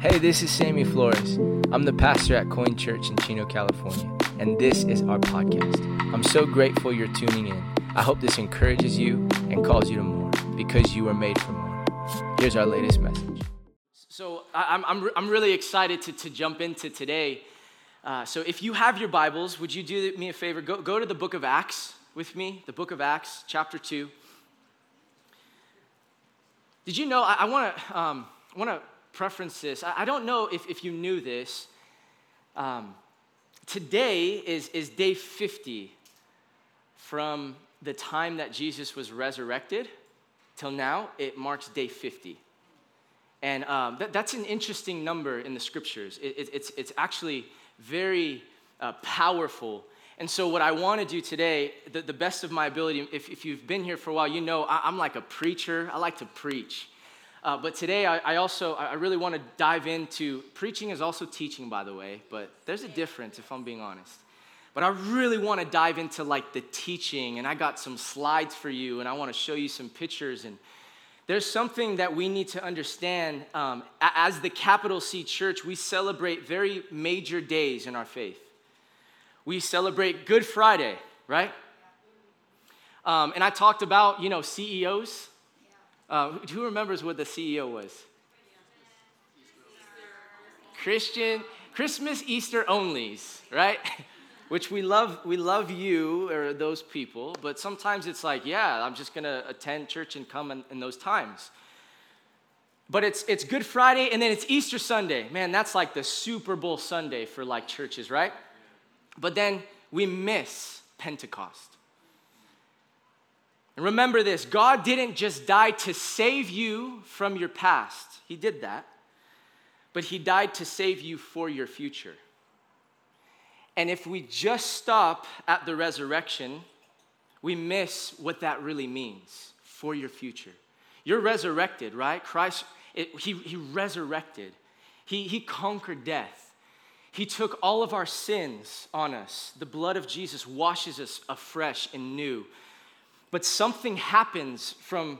Hey, this is Sammy Flores. I'm the pastor at Coin Church in Chino, California, and this is our podcast. I'm so grateful you're tuning in. I hope this encourages you and calls you to more because you are made for more. Here's our latest message. So I'm, I'm, I'm really excited to, to jump into today. Uh, so if you have your Bibles, would you do me a favor? Go, go to the book of Acts with me, the book of Acts, chapter 2. Did you know, I, I want to um, wanna preference this. I, I, don't know if, if you knew this. Um, today is, is day 50 from the time that Jesus was resurrected till now. It marks day 50. And um, that, that's an interesting number in the scriptures. It, it, it's, it's actually very uh, powerful. And so, what I want to do today, the, the best of my ability, if, if you've been here for a while, you know I, am like a preacher. I like to preach. Uh, but today, I, I also, I really want to dive into preaching is also teaching, by the way, but there's a difference if I'm being honest. But I really want to dive into like the teaching, and I got some slides for you, and I want to show you some pictures. And there's something that we need to understand. Um, as the capital C church, we celebrate very major days in our faith. We celebrate Good Friday, right? Um, and I talked about, you know, CEOs. Uh, who remembers what the CEO was? Christian, Christmas, Easter onlys, right? Which we love, we love you or those people, but sometimes it's like, yeah, I'm just gonna attend church and come in, in those times. But it's it's Good Friday and then it's Easter Sunday. Man, that's like the Super Bowl Sunday for like churches, right? But then we miss Pentecost. And remember this God didn't just die to save you from your past, He did that, but He died to save you for your future. And if we just stop at the resurrection, we miss what that really means for your future. You're resurrected, right? Christ, it, he, he resurrected, he, he conquered death. He took all of our sins on us. The blood of Jesus washes us afresh and new. But something happens from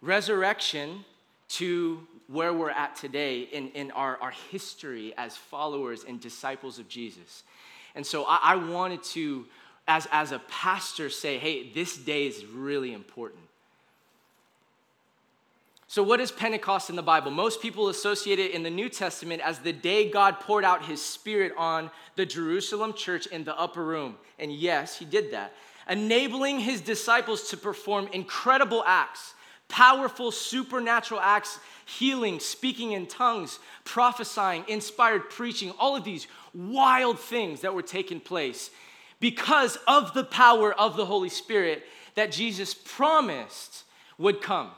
resurrection to where we're at today in, in our, our history as followers and disciples of Jesus. And so I, I wanted to, as, as a pastor, say, hey, this day is really important. So, what is Pentecost in the Bible? Most people associate it in the New Testament as the day God poured out his spirit on the Jerusalem church in the upper room. And yes, he did that enabling his disciples to perform incredible acts, powerful supernatural acts, healing, speaking in tongues, prophesying, inspired preaching, all of these wild things that were taking place because of the power of the Holy Spirit that Jesus promised would come.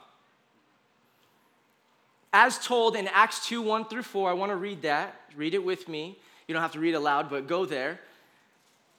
As told in Acts 2 1 through 4, I want to read that. Read it with me. You don't have to read aloud, but go there.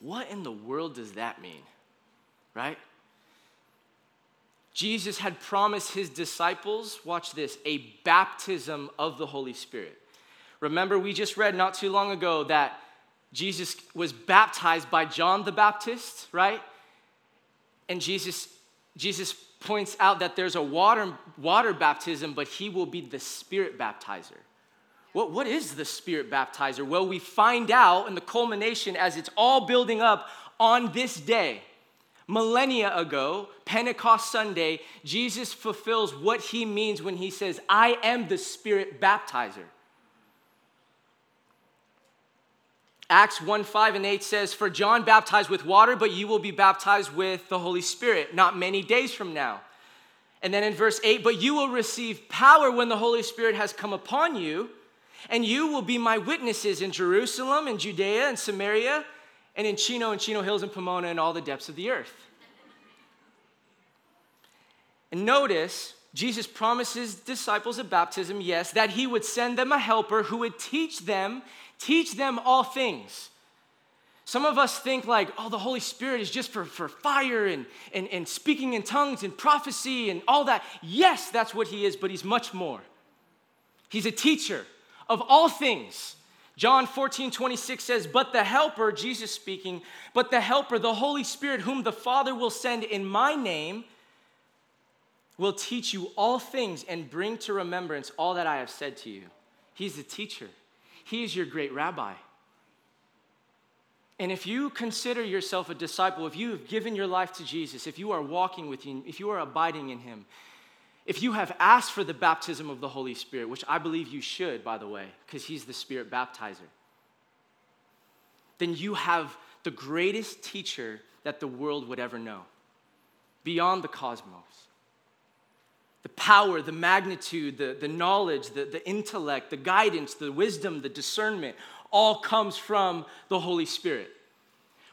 What in the world does that mean? Right? Jesus had promised his disciples, watch this, a baptism of the Holy Spirit. Remember, we just read not too long ago that Jesus was baptized by John the Baptist, right? And Jesus, Jesus points out that there's a water, water baptism, but he will be the spirit baptizer. What, what is the Spirit baptizer? Well, we find out in the culmination as it's all building up on this day. Millennia ago, Pentecost Sunday, Jesus fulfills what he means when he says, I am the Spirit baptizer. Acts 1 5 and 8 says, For John baptized with water, but you will be baptized with the Holy Spirit not many days from now. And then in verse 8, but you will receive power when the Holy Spirit has come upon you and you will be my witnesses in Jerusalem and Judea and Samaria and in Chino and Chino Hills and Pomona and all the depths of the earth. And notice Jesus promises disciples of baptism, yes, that he would send them a helper who would teach them, teach them all things. Some of us think like, oh, the Holy Spirit is just for, for fire and, and, and speaking in tongues and prophecy and all that. Yes, that's what he is, but he's much more. He's a teacher of all things. John 14, 26 says, But the Helper, Jesus speaking, but the Helper, the Holy Spirit, whom the Father will send in my name, will teach you all things and bring to remembrance all that I have said to you. He's the teacher, He is your great rabbi. And if you consider yourself a disciple, if you have given your life to Jesus, if you are walking with Him, if you are abiding in Him, if you have asked for the baptism of the Holy Spirit, which I believe you should, by the way, because He's the Spirit baptizer, then you have the greatest teacher that the world would ever know, beyond the cosmos the power, the magnitude, the, the knowledge, the, the intellect, the guidance, the wisdom, the discernment all comes from the Holy Spirit.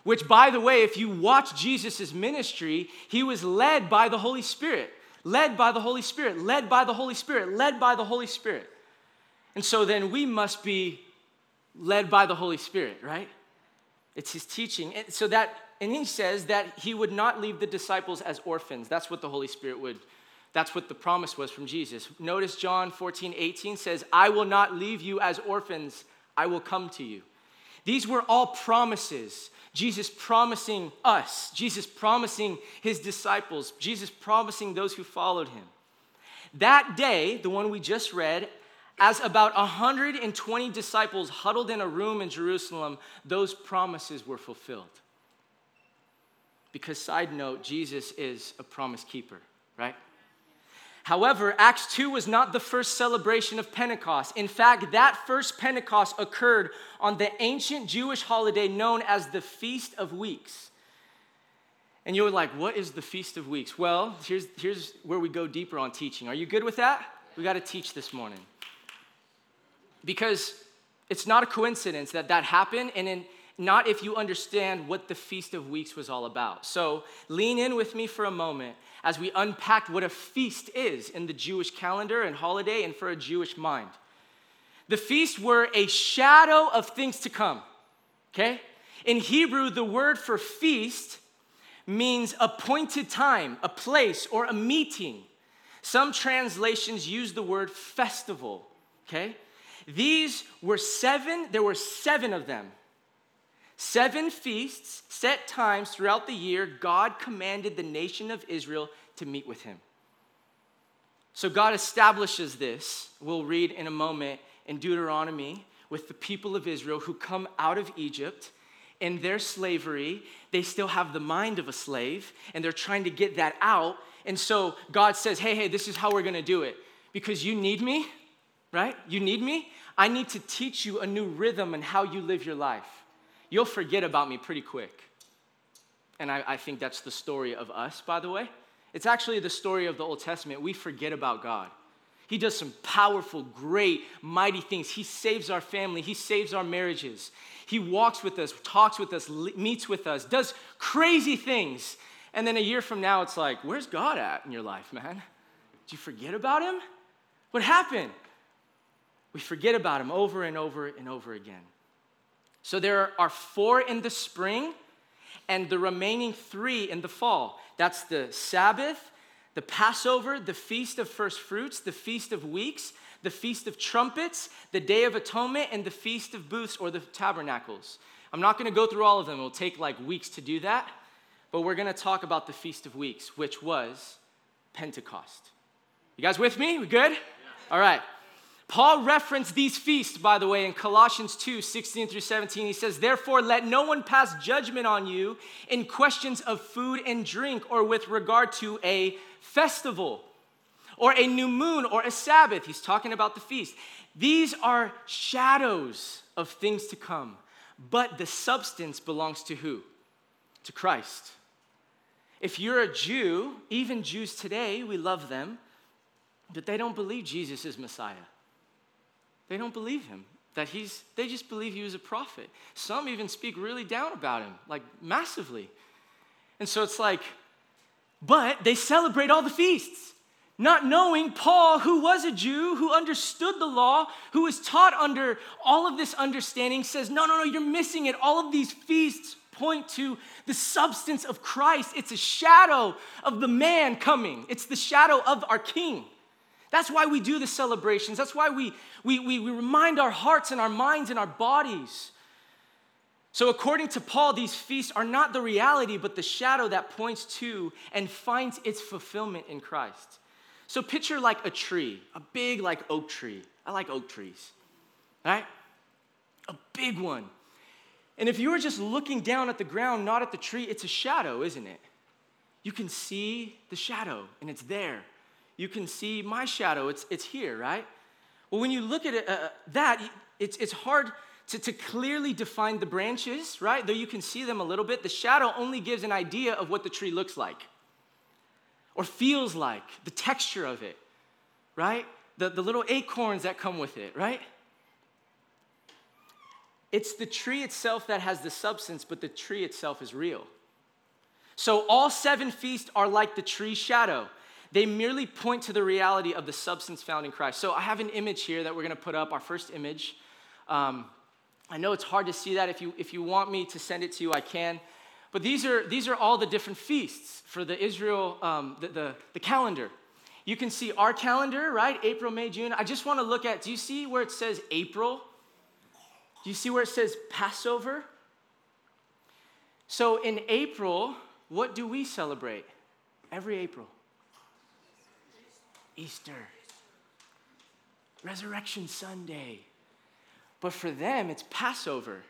Which, by the way, if you watch Jesus' ministry, he was led by the Holy Spirit, led by the Holy Spirit, led by the Holy Spirit, led by the Holy Spirit. And so then we must be led by the Holy Spirit, right? It's his teaching. And so that, and he says that he would not leave the disciples as orphans. That's what the Holy Spirit would that's what the promise was from Jesus. Notice John 14, 18 says, I will not leave you as orphans, I will come to you. These were all promises. Jesus promising us, Jesus promising his disciples, Jesus promising those who followed him. That day, the one we just read, as about 120 disciples huddled in a room in Jerusalem, those promises were fulfilled. Because, side note, Jesus is a promise keeper, right? However, Acts 2 was not the first celebration of Pentecost. In fact, that first Pentecost occurred on the ancient Jewish holiday known as the Feast of Weeks. And you're like, what is the Feast of Weeks? Well, here's, here's where we go deeper on teaching. Are you good with that? We got to teach this morning. Because it's not a coincidence that that happened, and in, not if you understand what the Feast of Weeks was all about. So lean in with me for a moment as we unpacked what a feast is in the Jewish calendar and holiday and for a Jewish mind. The feasts were a shadow of things to come, okay? In Hebrew, the word for feast means appointed time, a place, or a meeting. Some translations use the word festival, okay? These were seven, there were seven of them. Seven feasts, set times throughout the year, God commanded the nation of Israel to meet with him. So God establishes this, we'll read in a moment in Deuteronomy, with the people of Israel who come out of Egypt. In their slavery, they still have the mind of a slave, and they're trying to get that out. And so God says, Hey, hey, this is how we're gonna do it. Because you need me, right? You need me. I need to teach you a new rhythm and how you live your life you'll forget about me pretty quick. And I, I, think that's the story of us, by the way. It's actually the story of the Old Testament. We forget about God. He does some powerful, great, mighty things. He saves our family, He saves our marriages. He walks with us, talks with us, meets with us, does crazy things. And then a year from now, it's like, where's God at in your life, man? Did you forget about Him? What happened? We forget about Him over and over and over again. So there are four in the spring and the remaining three in the fall. That's the Sabbath, the Passover, the Feast of First Fruits, the Feast of Weeks, the Feast of Trumpets, the Day of Atonement, and the Feast of Booths or the Tabernacles. I'm not going to go through all of them, it'll take like weeks to do that, but we're going to talk about the Feast of Weeks, which was Pentecost. You guys with me? We good? Yeah. All right. Paul referenced these feasts, by the way, in Colossians 2 16 through 17. He says, Therefore, let no one pass judgment on you in questions of food and drink, or with regard to a festival, or a new moon, or a Sabbath. He's talking about the feast. These are shadows of things to come, but the substance belongs to who? To Christ. If you're a Jew, even Jews today, we love them, but they don't believe Jesus is Messiah. They don't believe him. That he's, they just believe he was a prophet. Some even speak really down about him, like massively. And so it's like, but they celebrate all the feasts. Not knowing Paul, who was a Jew, who understood the law, who was taught under all of this understanding, says, No, no, no, you're missing it. All of these feasts point to the substance of Christ. It's a shadow of the man coming, it's the shadow of our king. That's why we do the celebrations. That's why we, we, we, we remind our hearts and our minds and our bodies. So, according to Paul, these feasts are not the reality, but the shadow that points to and finds its fulfillment in Christ. So, picture like a tree, a big, like oak tree. I like oak trees, right? A big one. And if you were just looking down at the ground, not at the tree, it's a shadow, isn't it? You can see the shadow, and it's there you can see my shadow. It's, it's here, right? Well, when you look at uh, that, it's, it's hard to, to clearly define the branches, right? Though you can see them a little bit, the shadow only gives an idea of what the tree looks like or feels like, the texture of it, right? The, the little acorns that come with it, right? It's the tree itself that has the substance, but the tree itself is real. So all seven feasts are like the tree shadow they merely point to the reality of the substance found in Christ. So I have an image here that we're going to put up, our first image. Um, I know it's hard to see that. If you, if you want me to send it to you, I can. But these are, these are all the different feasts for the Israel, um, the, the, the calendar. You can see our calendar, right? April, May, June. I just want to look at, do you see where it says April? Do you see where it says Passover? So in April, what do we celebrate? Every April. Easter, Resurrection Sunday. But for them, it's Passover.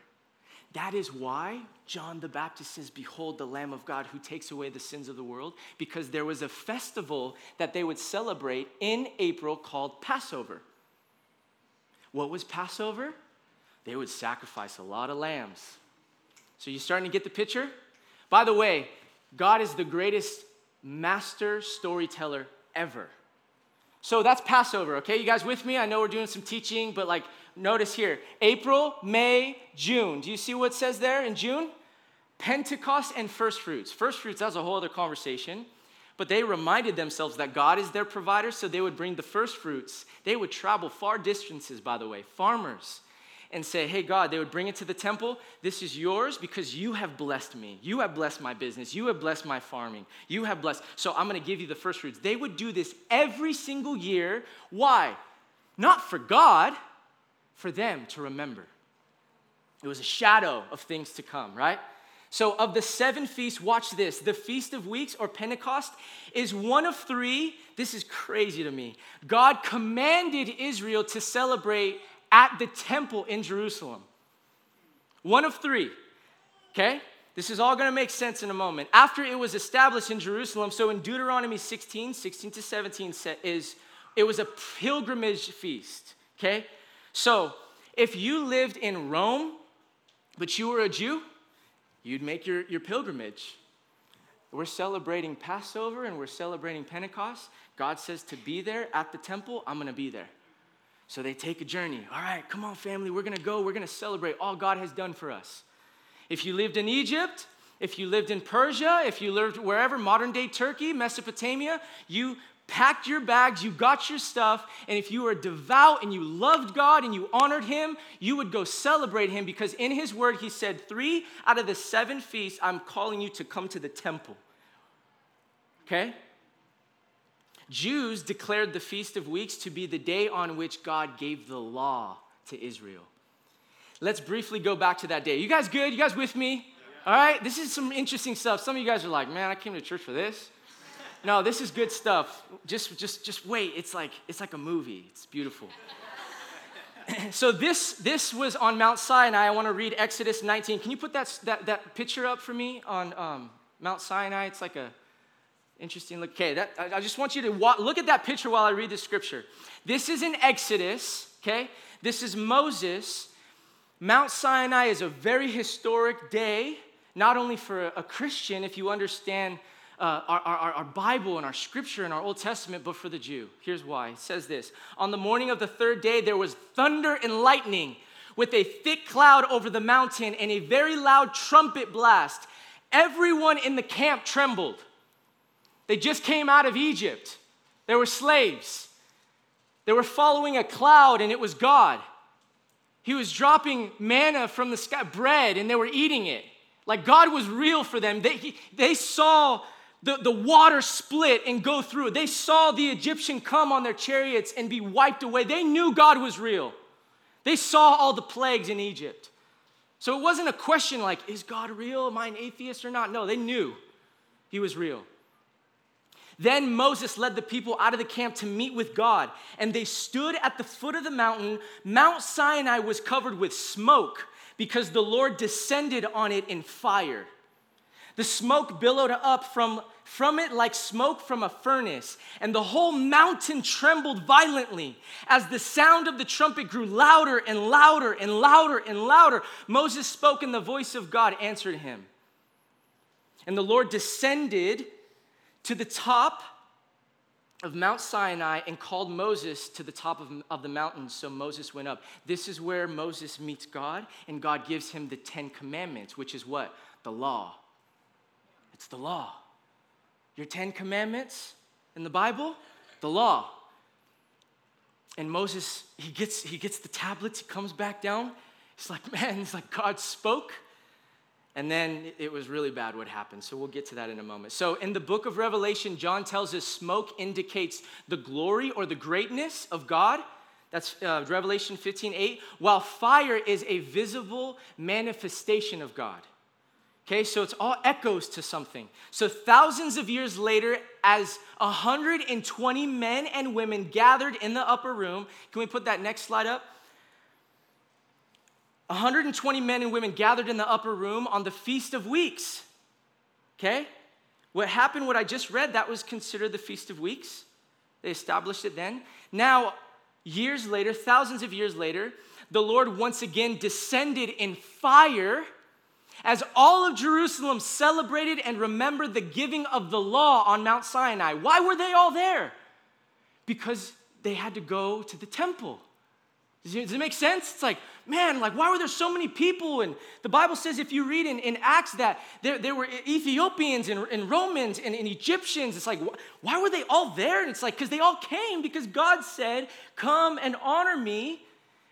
That is why John the Baptist says, Behold the Lamb of God who takes away the sins of the world, because there was a festival that they would celebrate in April called Passover. What was Passover? They would sacrifice a lot of lambs. So you're starting to get the picture? By the way, God is the greatest master storyteller ever. So that's Passover, okay? You guys with me? I know we're doing some teaching, but like, notice here April, May, June. Do you see what it says there in June? Pentecost and first fruits. First fruits, that's a whole other conversation. But they reminded themselves that God is their provider, so they would bring the first fruits. They would travel far distances, by the way, farmers and say, Hey, God, they would bring it to the temple. This is yours because you have blessed me. You have blessed my business. You have blessed my farming. You have blessed. So I'm going to give you the first fruits. They would do this every single year. Why? Not for God, for them to remember. It was a shadow of things to come, right? So, of the seven feasts, watch this. The Feast of Weeks or Pentecost is one of three. This is crazy to me. God commanded Israel to celebrate at the temple in Jerusalem. One of three, okay? This is all gonna make sense in a moment. After it was established in Jerusalem, so in Deuteronomy 16, 16 to 17 is it was a pilgrimage feast, okay? So if you lived in Rome, but you were a Jew, you'd make your, your pilgrimage. We're celebrating Passover and we're celebrating Pentecost. God says to be there at the temple, I'm gonna be there. So they take a journey. All right, come on, family, we're gonna go, we're gonna celebrate all God has done for us. If you lived in Egypt, if you lived in Persia, if you lived wherever, modern day Turkey, Mesopotamia, you packed your bags, you got your stuff, and if you were devout and you loved God and you honored Him, you would go celebrate Him because in His word He said, Three out of the seven feasts, I'm calling you to come to the temple. Okay? Jews declared the Feast of Weeks to be the day on which God gave the law to Israel. Let's briefly go back to that day. You guys good? You guys with me? All right, this is some interesting stuff. Some of you guys are like, man, I came to church for this. No, this is good stuff. Just, just, just wait. It's like, it's like a movie. It's beautiful. so this, this was on Mount Sinai. I want to read Exodus 19. Can you put that, that, that picture up for me on um, Mount Sinai? It's like a Interesting. Look, okay, that, I just want you to look at that picture while I read the scripture. This is in Exodus, okay? This is Moses. Mount Sinai is a very historic day, not only for a Christian, if you understand uh, our, our, our Bible and our scripture and our Old Testament, but for the Jew. Here's why. It says this On the morning of the third day, there was thunder and lightning with a thick cloud over the mountain and a very loud trumpet blast. Everyone in the camp trembled. They just came out of Egypt. They were slaves. They were following a cloud, and it was God. He was dropping manna from the sky, bread, and they were eating it. Like God was real for them. They, he, they saw the, the water split and go through. They saw the Egyptian come on their chariots and be wiped away. They knew God was real. They saw all the plagues in Egypt. So it wasn't a question like, is God real? Am I an atheist or not? No, they knew he was real. Then Moses led the people out of the camp to meet with God, and they stood at the foot of the mountain. Mount Sinai was covered with smoke because the Lord descended on it in fire. The smoke billowed up from, from it like smoke from a furnace, and the whole mountain trembled violently. As the sound of the trumpet grew louder and louder and louder and louder, Moses spoke, and the voice of God answered him. And the Lord descended to the top of Mount Sinai and called Moses to the top of, of the mountain. So Moses went up. This is where Moses meets God, and God gives him the Ten Commandments, which is what? The law. It's the law. Your Ten Commandments in the Bible, the law. And Moses, he gets, he gets the tablets, he comes back down. He's like, man, he's like, God spoke. And then it was really bad what happened. So we'll get to that in a moment. So in the book of Revelation, John tells us smoke indicates the glory or the greatness of God. That's uh, Revelation 15 8. While fire is a visible manifestation of God. Okay, so it's all echoes to something. So thousands of years later, as 120 men and women gathered in the upper room, can we put that next slide up? 120 men and women gathered in the upper room on the Feast of Weeks. Okay? What happened, what I just read, that was considered the Feast of Weeks. They established it then. Now, years later, thousands of years later, the Lord once again descended in fire as all of Jerusalem celebrated and remembered the giving of the law on Mount Sinai. Why were they all there? Because they had to go to the temple. Does it make sense? It's like, man, like, why were there so many people? And the Bible says, if you read in, in Acts, that there, there were Ethiopians and, and Romans and, and, Egyptians. It's like, why were they all there? And it's like, because they all came because God said, come and honor me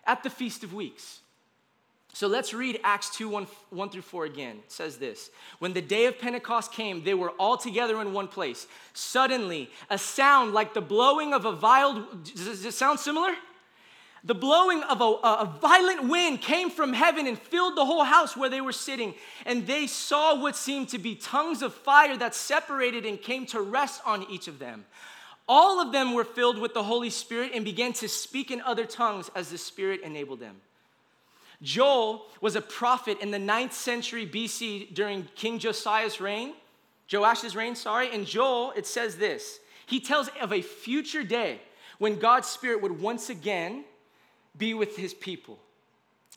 at the Feast of Weeks. So let's read Acts 2 1, 1 through 4 again. It says this When the day of Pentecost came, they were all together in one place. Suddenly, a sound like the blowing of a vial. Does it sound similar? The blowing of a, a, violent wind came from heaven and filled the whole house where they were sitting. And they saw what seemed to be tongues of fire that separated and came to rest on each of them. All of them were filled with the Holy Spirit and began to speak in other tongues as the Spirit enabled them. Joel was a prophet in the 9th century BC during King Josiah's reign, Joash's reign, sorry. And Joel, it says this he tells of a future day when God's Spirit would once again be with his people.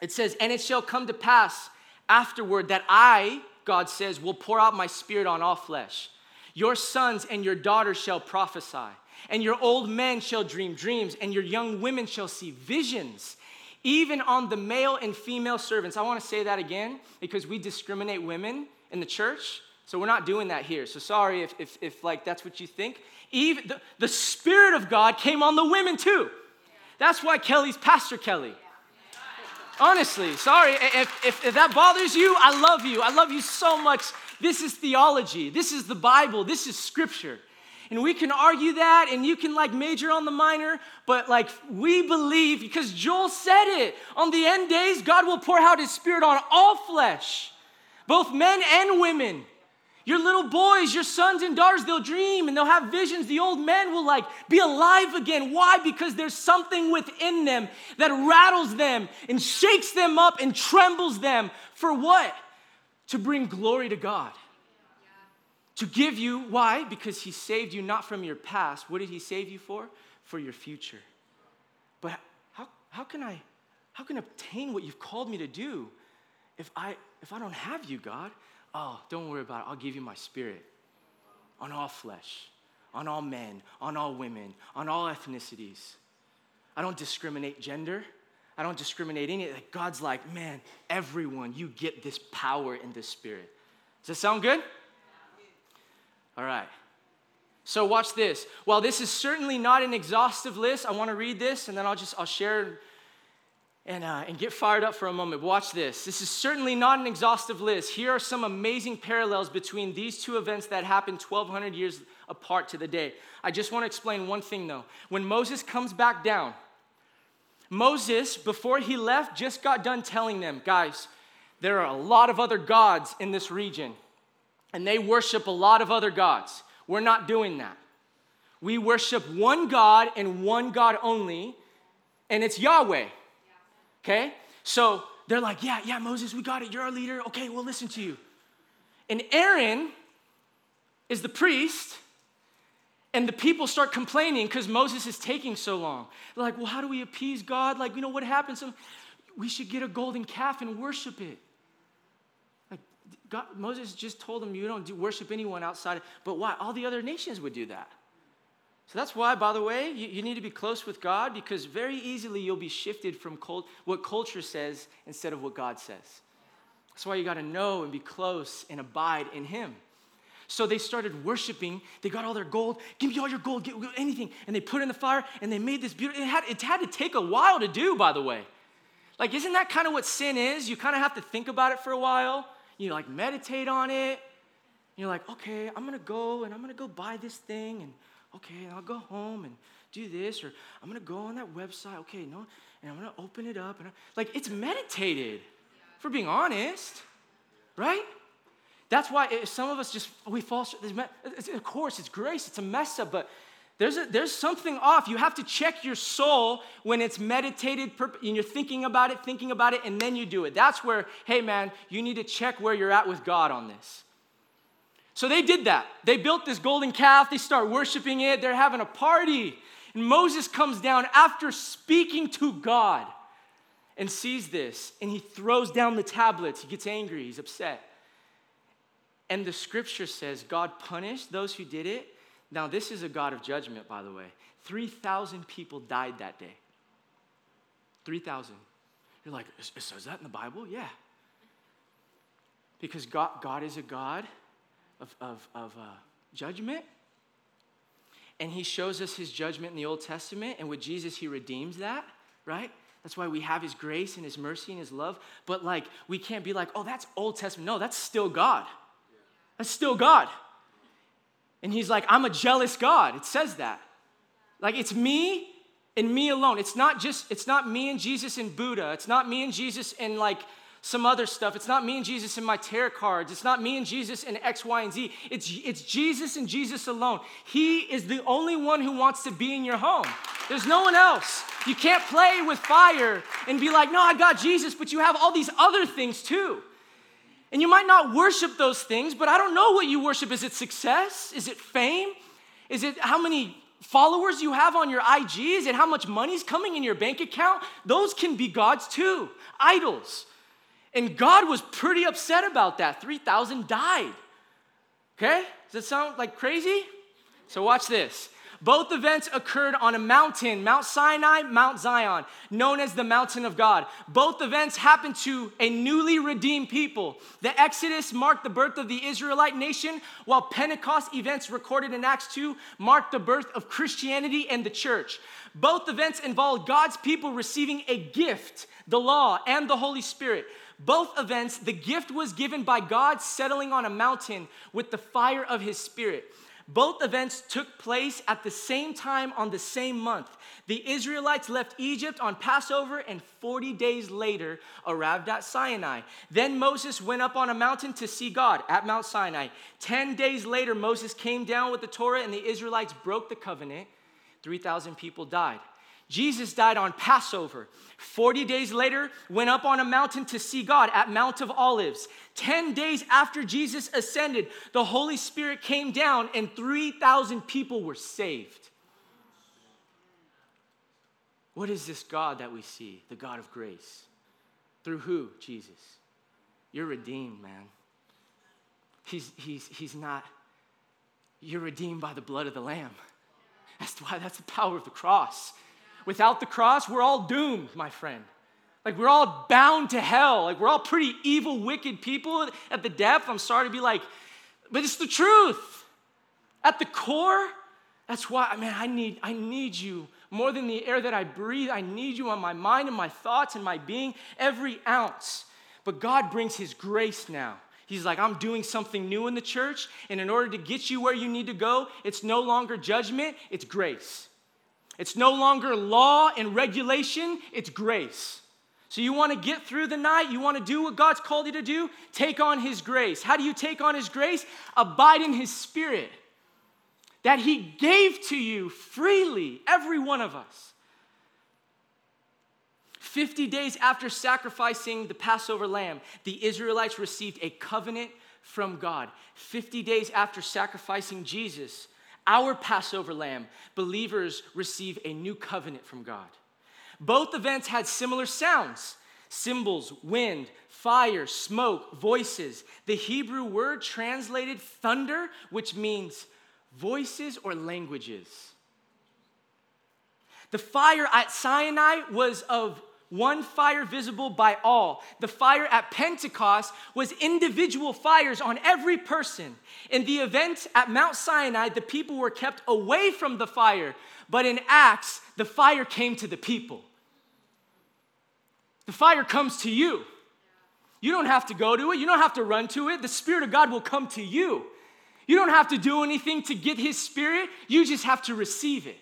It says, And it shall come to pass afterward that I, God says, will pour out my spirit on all flesh. Your sons and your daughters shall prophesy, and your old men shall dream dreams, and your young women shall see visions. Even on the male and female servants. I want to say that again because we discriminate women in the church. So we're not doing that here. So sorry if, if, if like that's what you think. Even the, the Spirit of God came on the women too. That's why Kelly's Pastor Kelly. Honestly, sorry. If, if, if, that bothers you, I love you. I love you so much. This is theology. This is the Bible. This is scripture. And we can argue that and you can like major on the minor, but like we believe because Joel said it on the end days, God will pour out his spirit on all flesh, both men and women. Your little boys, your sons and daughters, they'll dream and they'll have visions. The old men will like be alive again. Why? Because there's something within them that rattles them and shakes them up and trembles them. For what? To bring glory to God. To give you, why? Because He saved you not from your past. What did He save you for? For your future. But how, how can I how can I obtain what you've called me to do if I if I don't have you, God? Oh, don't worry about it. I'll give you my spirit on all flesh, on all men, on all women, on all ethnicities. I don't discriminate gender. I don't discriminate any. God's like, man, everyone, you get this power in this spirit. Does that sound good? All right. So watch this. While this is certainly not an exhaustive list, I want to read this and then I'll just I'll share and, uh, and get fired up for a moment. Watch this. This is certainly not an exhaustive list. Here are some amazing parallels between these two events that happened 1,200 years apart to the day. I just want to explain one thing though. When Moses comes back down, Moses, before he left, just got done telling them, guys, there are a lot of other gods in this region, and they worship a lot of other gods. We're not doing that. We worship one God and one God only, and it's Yahweh. Okay? So they're like, yeah, yeah, Moses, we got it. You're our leader. Okay, we'll listen to you. And Aaron is the priest, and the people start complaining because Moses is taking so long. They're like, well, how do we appease God? Like, you know what happens? We should get a golden calf and worship it. Like, God, Moses just told them, you don't do worship anyone outside. But why? All the other nations would do that. So that's why, by the way, you, you, need to be close with God because very easily you'll be shifted from cult, what culture says instead of what God says. That's why you got to know and be close and abide in Him. So they started worshiping. They got all their gold. Give me all your gold, give anything. And they put in the fire and they made this beautiful. It had, it had to take a while to do, by the way. Like, isn't that kind of what sin is? You kind of have to think about it for a while. You like meditate on it. You're like, okay, I'm gonna go and I'm gonna go buy this thing and okay, I'll go home and do this, or I'm gonna go on that website, okay, no, and I'm gonna open it up. And I, like, it's meditated, for being honest, right? That's why some of us just, we fall, of course, it's grace, it's a mess up, but there's, a, there's something off. You have to check your soul when it's meditated and you're thinking about it, thinking about it, and then you do it. That's where, hey man, you need to check where you're at with God on this. So they did that. They built this golden calf, they start worshiping it, they're having a party. And Moses comes down after speaking to God and sees this, and he throws down the tablets. He gets angry, he's upset. And the scripture says God punished those who did it. Now, this is a God of judgment, by the way. 3,000 people died that day. 3,000. You're like, it says that in the Bible? Yeah. Because God, God is a God of, of, of uh, judgment. And he shows us his judgment in the Old Testament. And with Jesus, he redeems that, right? That's why we have his grace and his mercy and his love. But like, we can't be like, oh, that's Old Testament. No, that's still God. That's still God. And he's like, I'm a jealous God. It says that. Like, it's me and me alone. It's not just, it's not me and Jesus and Buddha. It's not me and Jesus and like some other stuff. It's not me and Jesus in my tarot cards. It's not me and Jesus in X, Y, and Z. It's, it's Jesus and Jesus alone. He is the only one who wants to be in your home. There's no one else. You can't play with fire and be like, no, I got Jesus, but you have all these other things too. And you might not worship those things, but I don't know what you worship. Is it success? Is it fame? Is it how many followers you have on your IG? Is it how much money's coming in your bank account? Those can be gods too, idols. And God was pretty upset about that. 3,000 died. Okay? Does that sound like crazy? So, watch this. Both events occurred on a mountain, Mount Sinai, Mount Zion, known as the mountain of God. Both events happened to a newly redeemed people. The Exodus marked the birth of the Israelite nation, while Pentecost events recorded in Acts 2 marked the birth of Christianity and the church. Both events involved God's people receiving a gift, the law, and the Holy Spirit. Both events, the gift was given by God settling on a mountain with the fire of his spirit. Both events took place at the same time on the same month. The Israelites left Egypt on Passover and 40 days later arrived at Sinai. Then Moses went up on a mountain to see God at Mount Sinai. 10 days later, Moses came down with the Torah and the Israelites broke the covenant. 3,000 people died. Jesus died on Passover. 40 days later, went up on a mountain to see God at Mount of Olives. 10 days after Jesus ascended, the Holy Spirit came down and 3,000 people were saved. What is this God that we see? The God of grace. Through who? Jesus. You're redeemed, man. He's, he's, he's not, you're redeemed by the blood of the Lamb. That's why that's the power of the cross. Without the cross, we're all doomed, my friend. Like we're all bound to hell. Like we're all pretty evil, wicked people at the depth. I'm sorry to be like, but it's the truth. At the core, That's why, man, I need, I need you more than the air that I breathe. I need you on my mind and my thoughts and my being, every ounce. But God brings His grace now. He's like, I'm doing something new in the church, and in order to get you where you need to go, it's no longer judgment, it's grace. It's no longer law and regulation, it's grace. So, you want to get through the night, you want to do what God's called you to do, take on His grace. How do you take on His grace? Abide in His Spirit that He gave to you freely, every one of us. 50 days after sacrificing the Passover lamb, the Israelites received a covenant from God. 50 days after sacrificing Jesus, our Passover lamb, believers receive a new covenant from God. Both events had similar sounds cymbals, wind, fire, smoke, voices. The Hebrew word translated thunder, which means voices or languages. The fire at Sinai was of one fire visible by all. The fire at Pentecost was individual fires on every person. In the event at Mount Sinai, the people were kept away from the fire, but in Acts, the fire came to the people. The fire comes to you. You don't have to go to it, you don't have to run to it. The Spirit of God will come to you. You don't have to do anything to get His Spirit, you just have to receive it.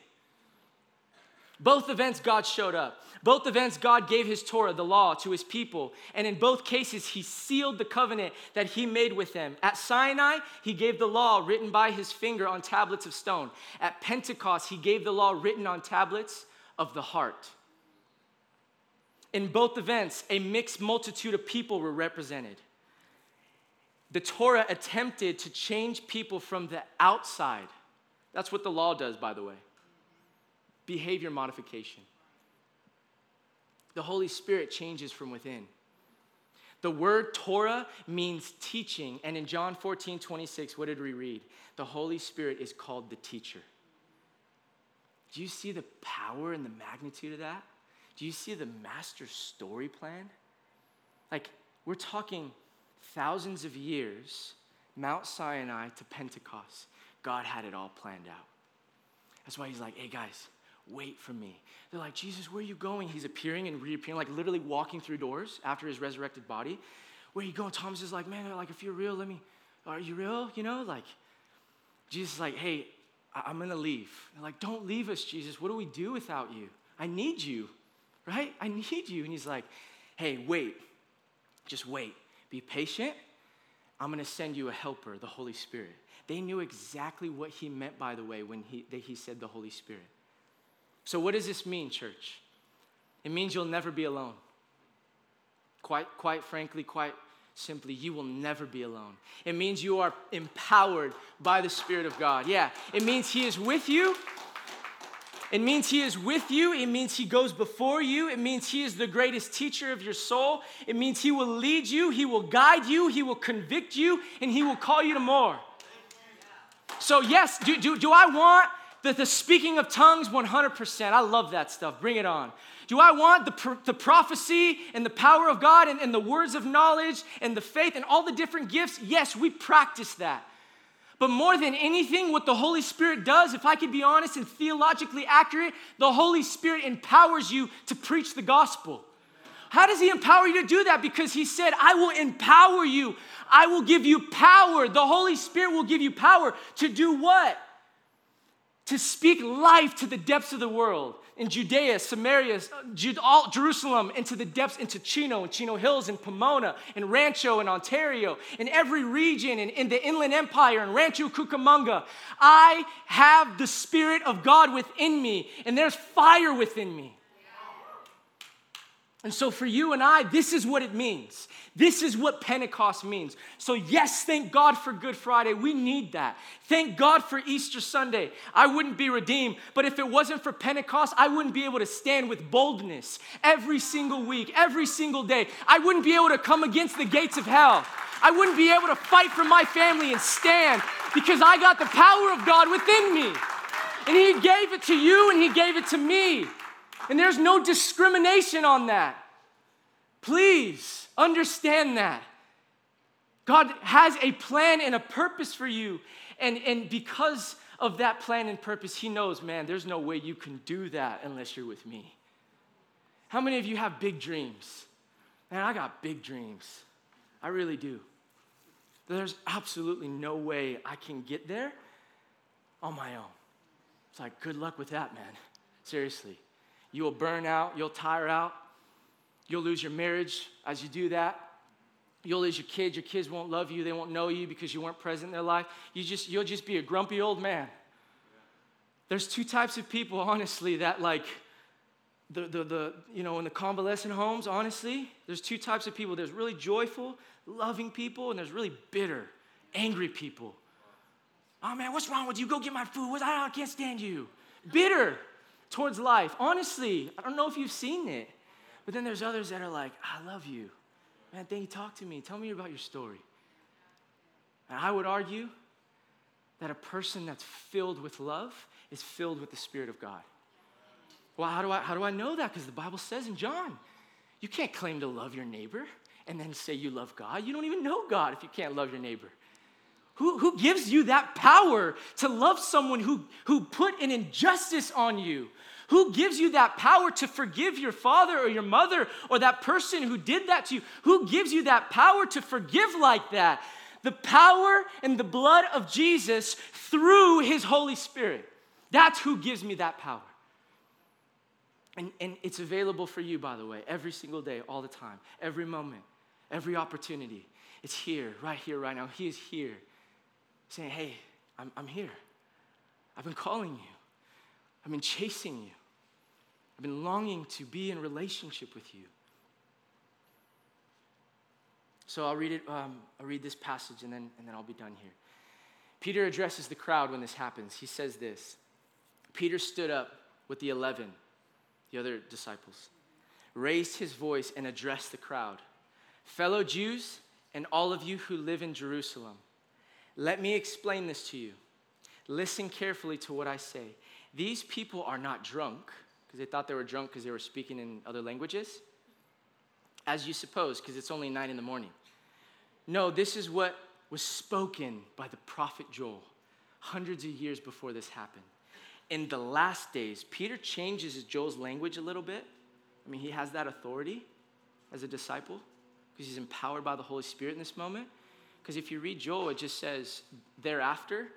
Both events, God showed up. Both events, God gave His Torah, the law, to His people. And in both cases, He sealed the covenant that He made with them. At Sinai, He gave the law written by His finger on tablets of stone. At Pentecost, He gave the law written on tablets of the heart. In both events, a mixed multitude of people were represented. The Torah attempted to change people from the outside. That's what the law does, by the way behavior modification. The Holy Spirit changes from within. The word Torah means teaching. And in John 14, 26, what did we read? The Holy Spirit is called the teacher. Do you see the power and the magnitude of that? Do you see the master story plan? Like, we're talking thousands of years, Mount Sinai to Pentecost, God had it all planned out. That's why he's like, hey guys, wait for me. They're like, Jesus, where are you going? He's appearing and reappearing, like literally walking through doors after his resurrected body. Where are you going? Thomas is like, man, like if you're real, let me, are you real? You know, like, Jesus is like, hey, I- am gonna leave. They're like, don't leave us, Jesus. What do we do without you? I need you, right? I need you. And he's like, hey, wait, just wait. Be patient. I'm to send you a helper, the Holy Spirit. They knew exactly what he meant, by the way, when he, he said the Holy Spirit. So, what does this mean, church? It means you'll never be alone. Quite, quite frankly, quite simply, you will never be alone. It means you are empowered by the Spirit of God. Yeah, it means He is with you it means He is with you. It means He goes before you. It means He is the greatest teacher of your soul. It means He will lead you, He will guide you, He will convict you, and He will call you to more. So, yes, do, do, do I want the, the speaking of tongues 100%? I love that stuff. Bring it on. Do I want the, the prophecy and the power of God and, and the words of knowledge and the faith and all the different gifts? Yes, we practice that. But more than anything, what the Holy Spirit does, if I could be honest and theologically accurate, the Holy Spirit empowers you to preach the gospel. How does He empower you to do that? Because He said, I will empower you. I will give you power. The Holy Spirit will give you power to do what? To speak life to the depths of the world in Judea, Samaria, Jerusalem, into the depths, into Chino and Chino Hills and Pomona and Rancho and Ontario, in every region and in the Inland Empire and Rancho Cucamonga. I have the Spirit of God within me, and there's fire within me. And so, for you and I, this is what it means. This is what Pentecost means. So, yes, thank God for Good Friday. We need that. Thank God for Easter Sunday. I wouldn't be redeemed, but if it wasn't for Pentecost, I wouldn't be able to stand with boldness every single week, every single day. I wouldn't be able to come against the gates of hell. I wouldn't be able to fight for my family and stand because I got the power of God within me. And He gave it to you and He gave it to me. And there's no discrimination on that. Please understand that. God has a plan and a purpose for you. And, and because of that plan and purpose, He knows, man, there's no way you can do that unless you're with me. How many of you have big dreams? Man, I got big dreams. I really do. There's absolutely no way I can get there on my own. It's like, good luck with that, man. Seriously. You will burn out, you'll tire out, you'll lose your marriage as you do that. You'll lose your kids, your kids won't love you, they won't know you because you weren't present in their life. You just, you'll just be a grumpy old man. There's two types of people, honestly, that like, the, the, the, you know, in the convalescent homes, honestly, there's two types of people. There's really joyful, loving people, and there's really bitter, angry people. Oh man, what's wrong with you? Go get my food. I can't stand you. Bitter towards life. Honestly, I don't know if you've seen it. But then there's others that are like, I love you. Man, thank you. Talk to me. Tell me about your story. And I would argue that a person that's filled with love is filled with the Spirit of God. Well, how do I, how do I know that? Because the Bible says in John, you can't claim to love your neighbor and then say you love God. You don't even know God if you can't love your neighbor. Who, who gives you that power to love someone who, who put an injustice on you? Who gives you that power to forgive your father or your mother or that person who did that to you? Who gives you that power to forgive like that? The power and the blood of Jesus through his Holy Spirit. That's who gives me that power. And, and it's available for you, by the way, every single day, all the time, every moment, every opportunity. It's here, right here, right now. He is here saying, Hey, I'm, I'm here. I've been calling you, I've been chasing you, I've been longing to be in relationship with you. So I'll read it. Um, I'll read this passage, and then and then I'll be done here. Peter addresses the crowd when this happens. He says this. Peter stood up with the eleven the other disciples, raised his voice and addressed the crowd Fellow Jews and all of you who live in Jerusalem, let me explain this to you. Listen carefully to what I say. These people are not drunk, because they thought they were drunk because they were speaking in other languages, as you suppose, because it's only nine in the morning. No, this is what was spoken by the prophet Joel hundreds of years before this happened in the last days, Peter changes Joel's language a little bit. I mean, he has that authority as a disciple because he's empowered by the Holy Spirit in this moment. Because if you read Joel, it just says thereafter,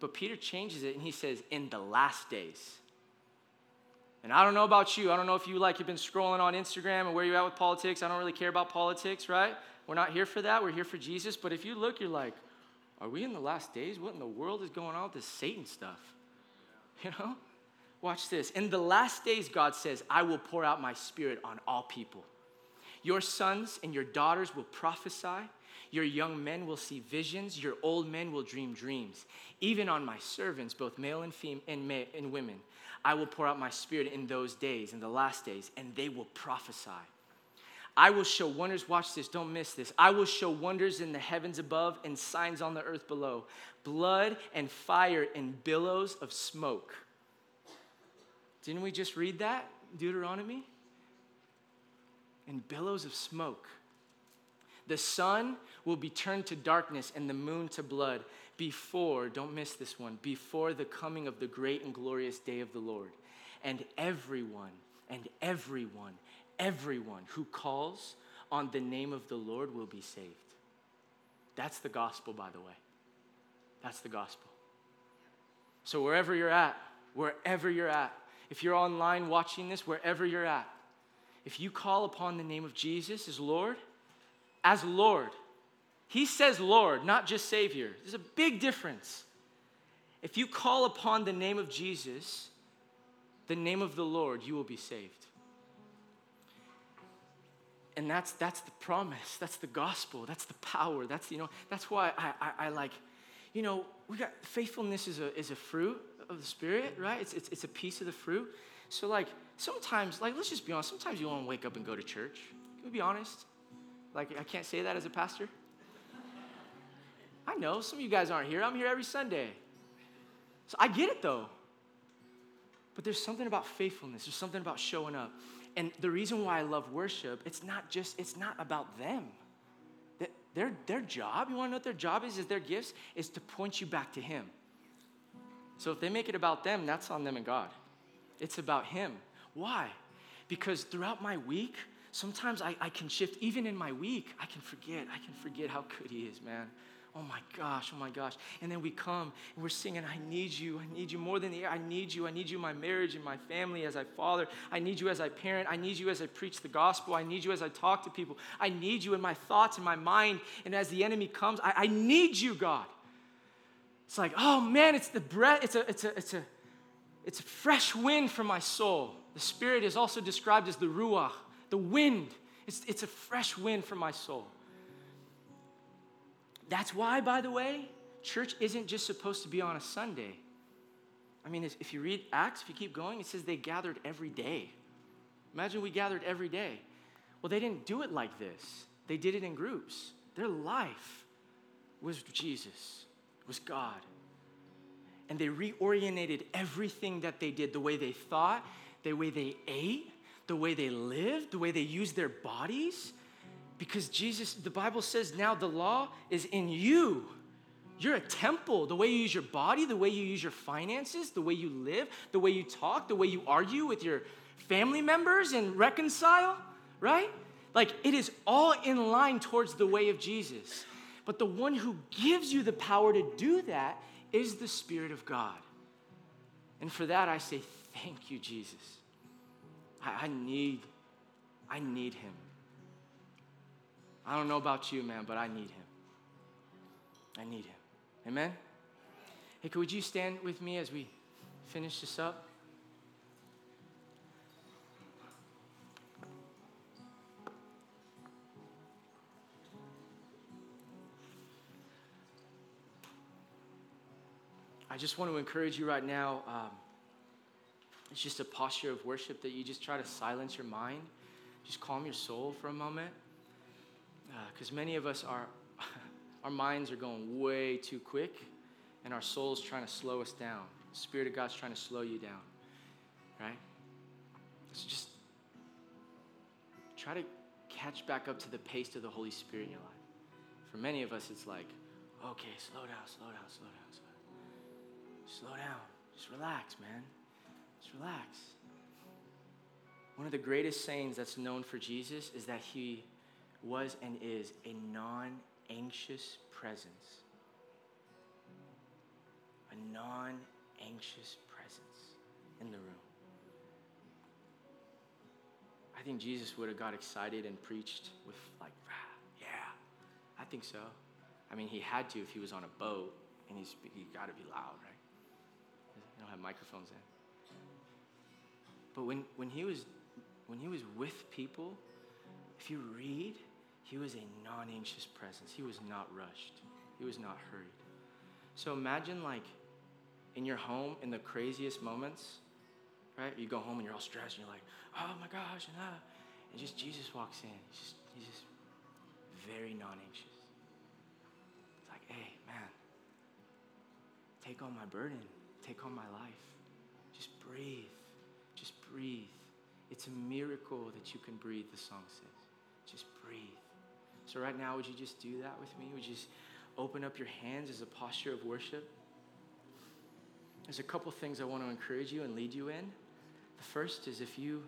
but Peter changes it and he says in the last days. And I don't know about you. I don't know if you like you've been scrolling on Instagram and where you're at with politics. I don't really care about politics, right? We're not here for that. We're here for Jesus. But if you look, you're like, are we in the last days? What in the world is going on with this Satan stuff? You know? Watch this. In the last days, God says, I will pour out my spirit on all people. Your sons and your daughters will prophesy. Your young men will see visions. Your old men will dream dreams. Even on my servants, both male and, female and, ma- and women, I will pour out my spirit in those days, in the last days, and they will prophesy. I will show wonders. Watch this, don't miss this. I will show wonders in the heavens above and signs on the earth below blood and fire and billows of smoke. Didn't we just read that, Deuteronomy? And billows of smoke. The sun will be turned to darkness and the moon to blood before, don't miss this one, before the coming of the great and glorious day of the Lord. And everyone, and everyone, everyone who calls on the name of the Lord will be saved. That's the gospel, by the way. That's the gospel. So, wherever you're at, wherever you're at, if you're online watching this, wherever you're at, if you call upon the name of Jesus as Lord, as Lord, He says Lord, not just Savior. There's a big difference. If you call upon the name of Jesus, the name of the Lord, you will be saved. And that's, that's the promise. That's the gospel. That's the power. That's, you know, that's why I, I, I like you know, we got faithfulness is a, is a fruit of the Spirit, right? It's, it's, it's a piece of the fruit. So, like, sometimes, like, let's just be honest, sometimes you want to wake up and go to church. Can we be honest? Like, I can't say that as a pastor. I know, some of you guys aren't here. I'm here every Sunday. So I get it though. But there's something about faithfulness, there's something about showing up. And the reason why I love worship, it's not just, it's not about them. Their, their job, you want to know what their job is, is their gifts, is to point you back to Him. So if they make it about them, that's on them and God. It's about Him. Why? Because throughout my week, sometimes I, I can shift, even in my week, I can forget. I can forget how good He is, man. Oh my gosh, oh my gosh. And then we come and we're singing, I need you, I need you more than the air. I need you, I need you my marriage and my family as I father. I need you as I parent. I need you as I preach the gospel. I need you as I talk to people. I need you in my thoughts and my mind. And as the enemy comes, I, I need you, God. It's like, oh man, it's the breath, it's a, it's a, it's a, it's a fresh wind for my soul. The Spirit is also described as the Ruach, the wind. It's, it's a fresh wind for my soul. That's why, by the way, church isn't just supposed to be on a Sunday. I mean, if you read Acts, if you keep going, it says they gathered every day. Imagine we gathered every day. Well, they didn't do it like this, they did it in groups. Their life was Jesus, was God. And they reoriented everything that they did the way they thought, the way they ate, the way they lived, the way they used their bodies. Because Jesus, the Bible says now the law is in you. You're a temple. The way you use your body, the way you use your finances, the way you live, the way you talk, the way you argue with your family members and reconcile, right? Like it is all in line towards the way of Jesus. But the one who gives you the power to do that is the Spirit of God. And for that, I say, thank you, Jesus. I, I need, I need him. I don't know about you, man, but I need him. I need him. Amen? Hey, could you stand with me as we finish this up? I just want to encourage you right now. Um, it's just a posture of worship that you just try to silence your mind, just calm your soul for a moment because uh, many of us are, our minds are going way too quick, and our soul's trying to slow us down. The Spirit of God's trying to slow you down, right? So just try to catch back up to the pace of the Holy Spirit in your life. For many of us, it's like, okay, slow down, slow down, slow down, slow down. Slow down. Just relax, man. Just relax. One of the greatest sayings that's known for Jesus is that he was and is a non anxious presence. A non anxious presence in the room. I think Jesus would have got excited and preached with, like, yeah, I think so. I mean, he had to if he was on a boat and he's he got to be loud, right? They don't have microphones in. But when, when, he was, when he was with people, if you read, he was a non anxious presence. He was not rushed, he was not hurried. So imagine, like, in your home, in the craziest moments, right? You go home and you're all stressed and you're like, oh my gosh, and, ah. and just Jesus walks in. He's just, he's just very non anxious. It's like, hey, man, take on my burden, take on my life. Just breathe, just breathe. It's a miracle that you can breathe, the song says. Breathe. So, right now, would you just do that with me? Would you just open up your hands as a posture of worship? There's a couple things I want to encourage you and lead you in. The first is if you,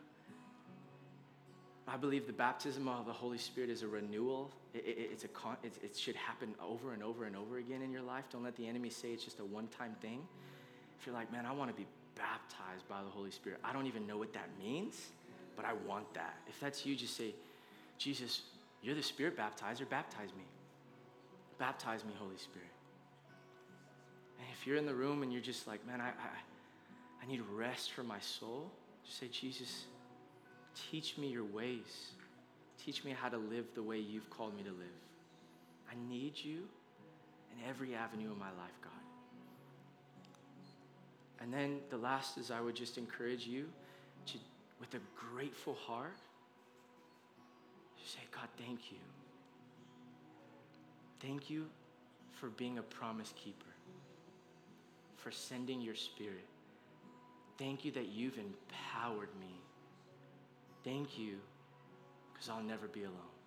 I believe the baptism of the Holy Spirit is a renewal. It, it, it's a, it, it should happen over and over and over again in your life. Don't let the enemy say it's just a one time thing. If you're like, man, I want to be baptized by the Holy Spirit, I don't even know what that means, but I want that. If that's you, just say, Jesus, you're the Spirit baptizer, baptize me. Baptize me, Holy Spirit. And if you're in the room and you're just like, man, I, I, I need rest for my soul, just say, Jesus, teach me your ways. Teach me how to live the way you've called me to live. I need you in every avenue of my life, God. And then the last is I would just encourage you to, with a grateful heart, say, God, thank you. Thank you for being a promise keeper, for sending your spirit. Thank you that you've empowered me. Thank you because I'll never be alone.